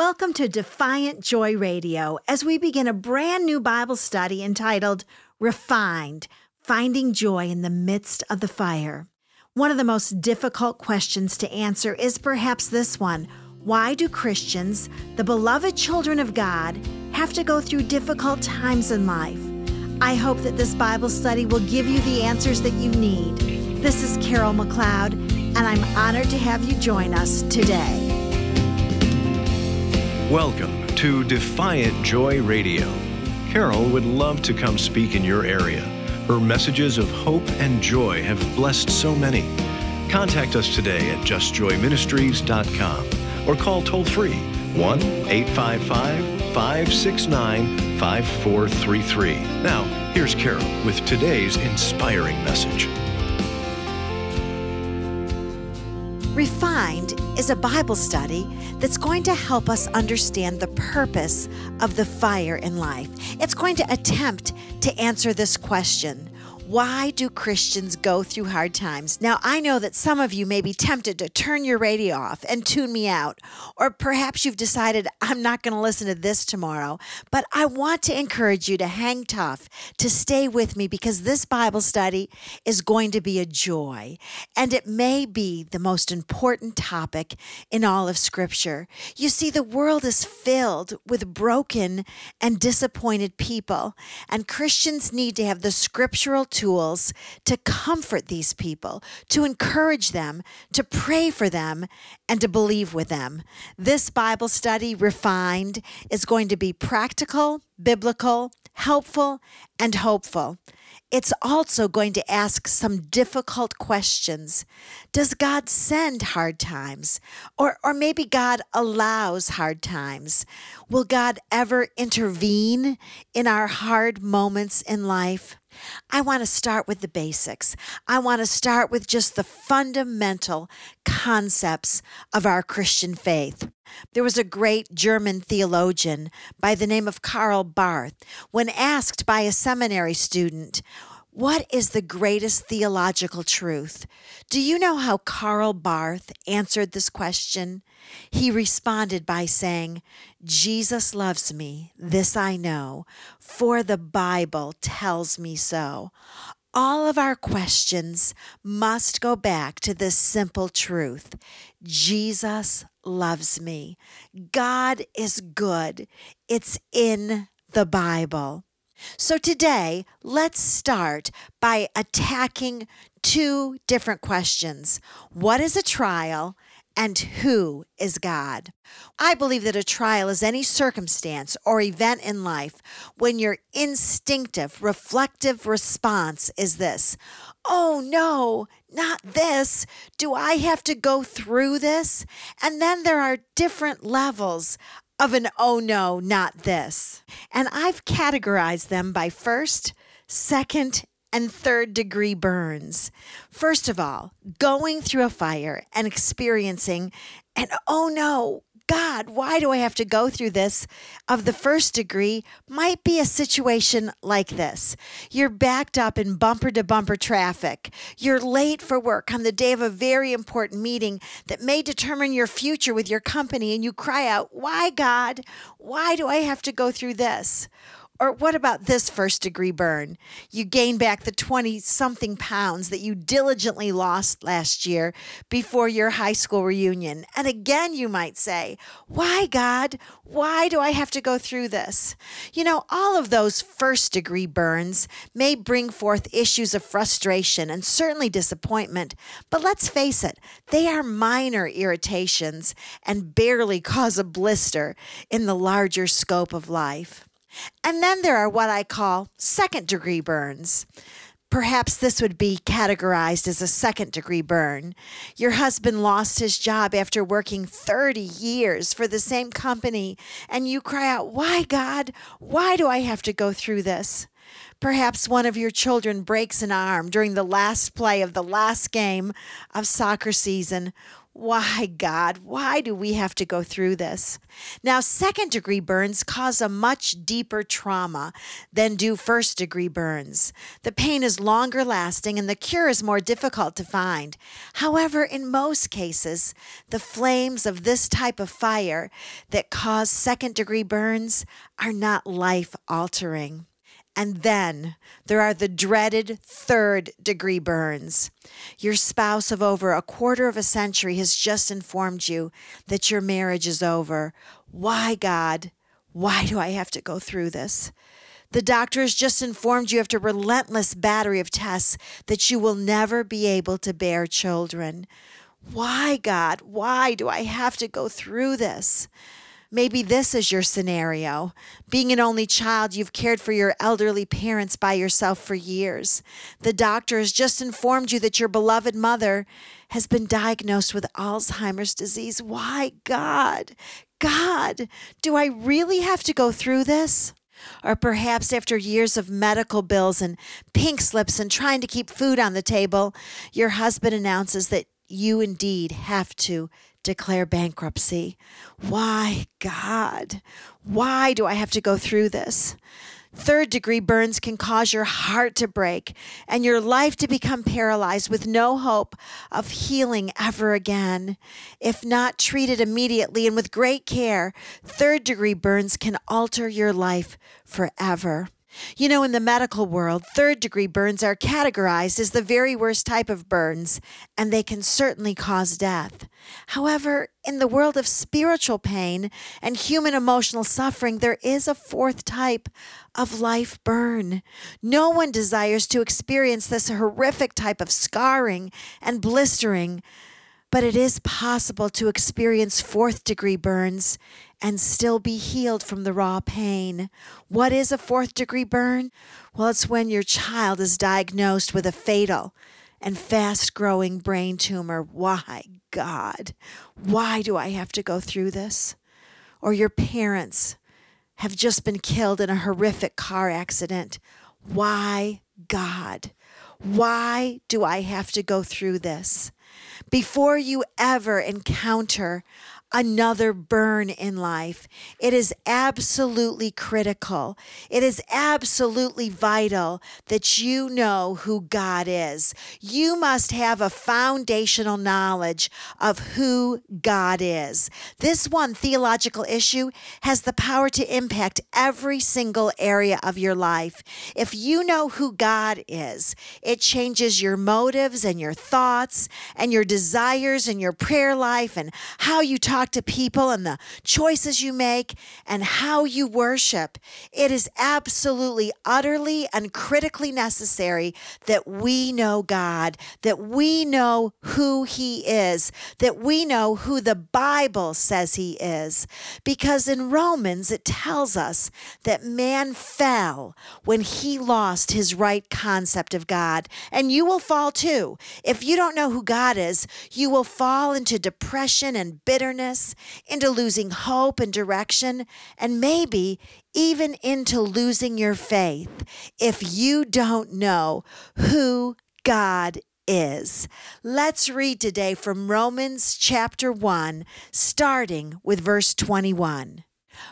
Welcome to Defiant Joy Radio as we begin a brand new Bible study entitled Refined Finding Joy in the Midst of the Fire. One of the most difficult questions to answer is perhaps this one Why do Christians, the beloved children of God, have to go through difficult times in life? I hope that this Bible study will give you the answers that you need. This is Carol McLeod, and I'm honored to have you join us today. Welcome to Defiant Joy Radio. Carol would love to come speak in your area. Her messages of hope and joy have blessed so many. Contact us today at justjoyministries.com or call toll free 1 855 569 5433. Now, here's Carol with today's inspiring message. Refined is a Bible study that's going to help us understand the purpose of the fire in life. It's going to attempt to answer this question why do Christians go through hard times? Now, I know that some of you may be tempted to turn your radio off and tune me out, or perhaps you've decided I'm not going to listen to this tomorrow, but I want to encourage you to hang tough, to stay with me, because this Bible study is going to be a joy, and it may be the most important topic in all of Scripture. You see, the world is filled with broken and disappointed people, and Christians need to have the scriptural tools to comfort these people, to encourage them, to pray for them, and to believe with them. This Bible study, refined, is going to be practical, biblical, helpful, and hopeful it's also going to ask some difficult questions. Does God send hard times? Or, or maybe God allows hard times? Will God ever intervene in our hard moments in life? I want to start with the basics. I want to start with just the fundamental concepts of our Christian faith. There was a great German theologian by the name of Karl Barth. When asked by a seminary student, what is the greatest theological truth? Do you know how Karl Barth answered this question? He responded by saying, Jesus loves me, this I know, for the Bible tells me so. All of our questions must go back to this simple truth Jesus loves me. God is good. It's in the Bible. So today, let's start by attacking two different questions. What is a trial? And who is God? I believe that a trial is any circumstance or event in life when your instinctive, reflective response is this Oh no, not this. Do I have to go through this? And then there are different levels of an oh no, not this. And I've categorized them by first, second, and third degree burns. First of all, going through a fire and experiencing an oh no, God, why do I have to go through this? Of the first degree might be a situation like this. You're backed up in bumper to bumper traffic. You're late for work on the day of a very important meeting that may determine your future with your company, and you cry out, Why, God? Why do I have to go through this? Or what about this first degree burn? You gain back the 20 something pounds that you diligently lost last year before your high school reunion. And again, you might say, Why, God? Why do I have to go through this? You know, all of those first degree burns may bring forth issues of frustration and certainly disappointment, but let's face it, they are minor irritations and barely cause a blister in the larger scope of life. And then there are what I call second degree burns. Perhaps this would be categorized as a second degree burn. Your husband lost his job after working 30 years for the same company, and you cry out, Why, God? Why do I have to go through this? Perhaps one of your children breaks an arm during the last play of the last game of soccer season. Why, God, why do we have to go through this? Now, second degree burns cause a much deeper trauma than do first degree burns. The pain is longer lasting and the cure is more difficult to find. However, in most cases, the flames of this type of fire that cause second degree burns are not life altering. And then there are the dreaded third degree burns. Your spouse of over a quarter of a century has just informed you that your marriage is over. Why, God? Why do I have to go through this? The doctor has just informed you after a relentless battery of tests that you will never be able to bear children. Why, God? Why do I have to go through this? Maybe this is your scenario. Being an only child, you've cared for your elderly parents by yourself for years. The doctor has just informed you that your beloved mother has been diagnosed with Alzheimer's disease. Why, God? God, do I really have to go through this? Or perhaps after years of medical bills and pink slips and trying to keep food on the table, your husband announces that you indeed have to declare bankruptcy. Why, God? Why do I have to go through this? Third degree burns can cause your heart to break and your life to become paralyzed with no hope of healing ever again. If not treated immediately and with great care, third degree burns can alter your life forever. You know, in the medical world, third degree burns are categorized as the very worst type of burns, and they can certainly cause death. However, in the world of spiritual pain and human emotional suffering, there is a fourth type of life burn. No one desires to experience this horrific type of scarring and blistering, but it is possible to experience fourth degree burns and still be healed from the raw pain. What is a fourth degree burn? Well, it's when your child is diagnosed with a fatal and fast growing brain tumor. Why, God? Why do I have to go through this? Or your parents have just been killed in a horrific car accident. Why, God? Why do I have to go through this? Before you ever encounter another burn in life. It is absolutely critical. It is absolutely vital that you know who God is. You must have a foundational knowledge of who God is. This one theological issue has the power to impact every single area of your life. If you know who God is, it changes your motives and your thoughts and your desires and your prayer life and how you talk talk to people and the choices you make and how you worship, it is absolutely, utterly, and critically necessary that we know God, that we know who He is, that we know who the Bible says He is. Because in Romans, it tells us that man fell when he lost his right concept of God. And you will fall too. If you don't know who God is, you will fall into depression and bitterness into losing hope and direction, and maybe even into losing your faith if you don't know who God is. Let's read today from Romans chapter 1, starting with verse 21.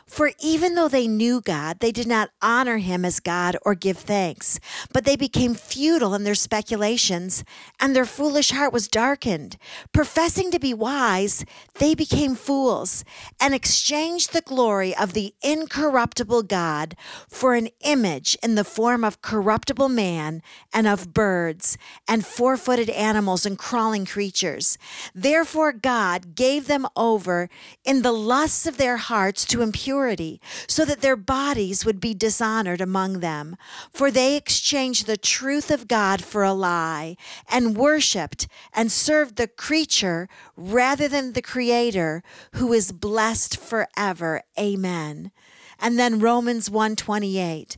For even though they knew God, they did not honor him as God or give thanks, but they became futile in their speculations, and their foolish heart was darkened. Professing to be wise, they became fools and exchanged the glory of the incorruptible God for an image in the form of corruptible man and of birds and four footed animals and crawling creatures. Therefore, God gave them over in the lusts of their hearts to impurity so that their bodies would be dishonored among them. For they exchanged the truth of God for a lie, and worshiped and served the creature rather than the Creator, who is blessed forever. Amen. And then Romans 1:28.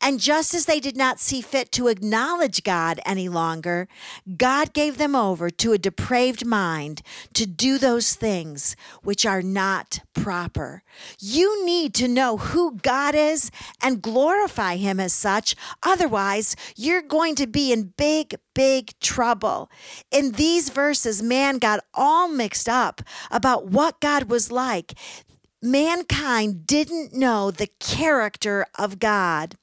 And just as they did not see fit to acknowledge God any longer, God gave them over to a depraved mind to do those things which are not proper. You need to know who God is and glorify him as such, otherwise you're going to be in big big trouble. In these verses, man got all mixed up about what God was like mankind didn't know the character of God.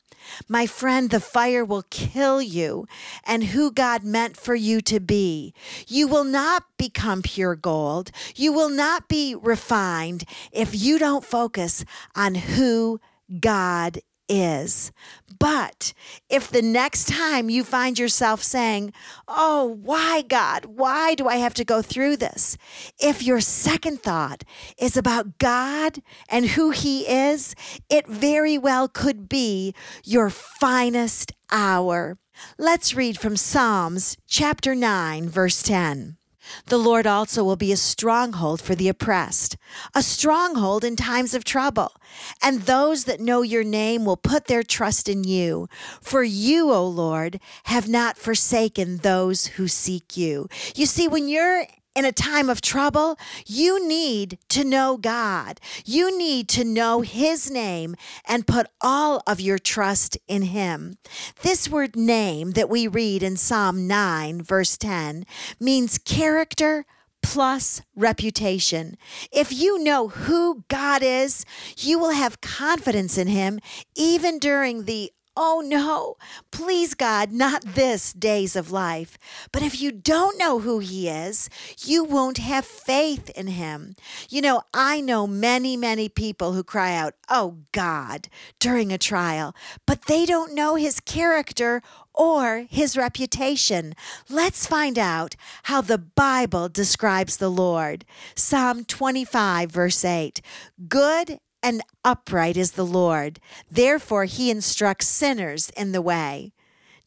My friend, the fire will kill you and who God meant for you to be. You will not become pure gold. You will not be refined if you don't focus on who God is. But if the next time you find yourself saying, Oh, why, God? Why do I have to go through this? If your second thought is about God and who He is, it very well could be your finest hour. Let's read from Psalms chapter 9, verse 10. The Lord also will be a stronghold for the oppressed, a stronghold in times of trouble. And those that know your name will put their trust in you. For you, O Lord, have not forsaken those who seek you. You see, when you're in a time of trouble, you need to know God. You need to know His name and put all of your trust in Him. This word name that we read in Psalm 9, verse 10, means character plus reputation. If you know who God is, you will have confidence in Him even during the Oh no, please God, not this days of life. But if you don't know who He is, you won't have faith in Him. You know, I know many, many people who cry out, Oh God, during a trial, but they don't know His character or his reputation. Let's find out how the Bible describes the Lord. Psalm 25, verse 8 Good and upright is the Lord. Therefore, he instructs sinners in the way.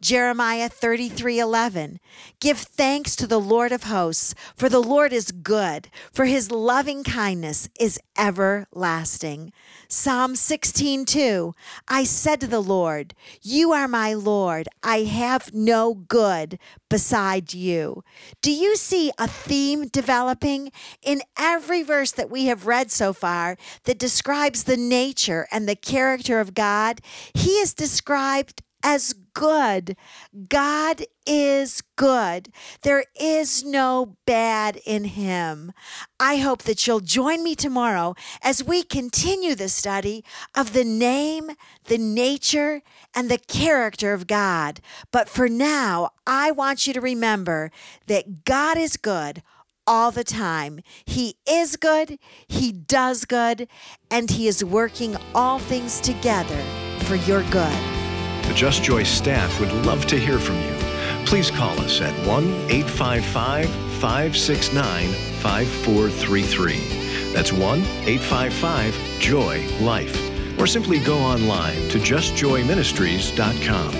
Jeremiah 33 11. Give thanks to the Lord of hosts, for the Lord is good, for his loving kindness is everlasting. Psalm 16 2. I said to the Lord, You are my Lord. I have no good beside you. Do you see a theme developing in every verse that we have read so far that describes the nature and the character of God? He is described as good. God is good. There is no bad in him. I hope that you'll join me tomorrow as we continue the study of the name, the nature, and the character of God. But for now, I want you to remember that God is good all the time. He is good, He does good, and He is working all things together for your good. The Just Joy staff would love to hear from you. Please call us at 1 855 569 5433. That's 1 855 JOY LIFE. Or simply go online to justjoyministries.com.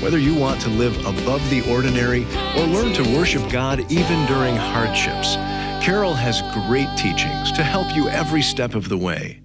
Whether you want to live above the ordinary or learn to worship God even during hardships, Carol has great teachings to help you every step of the way.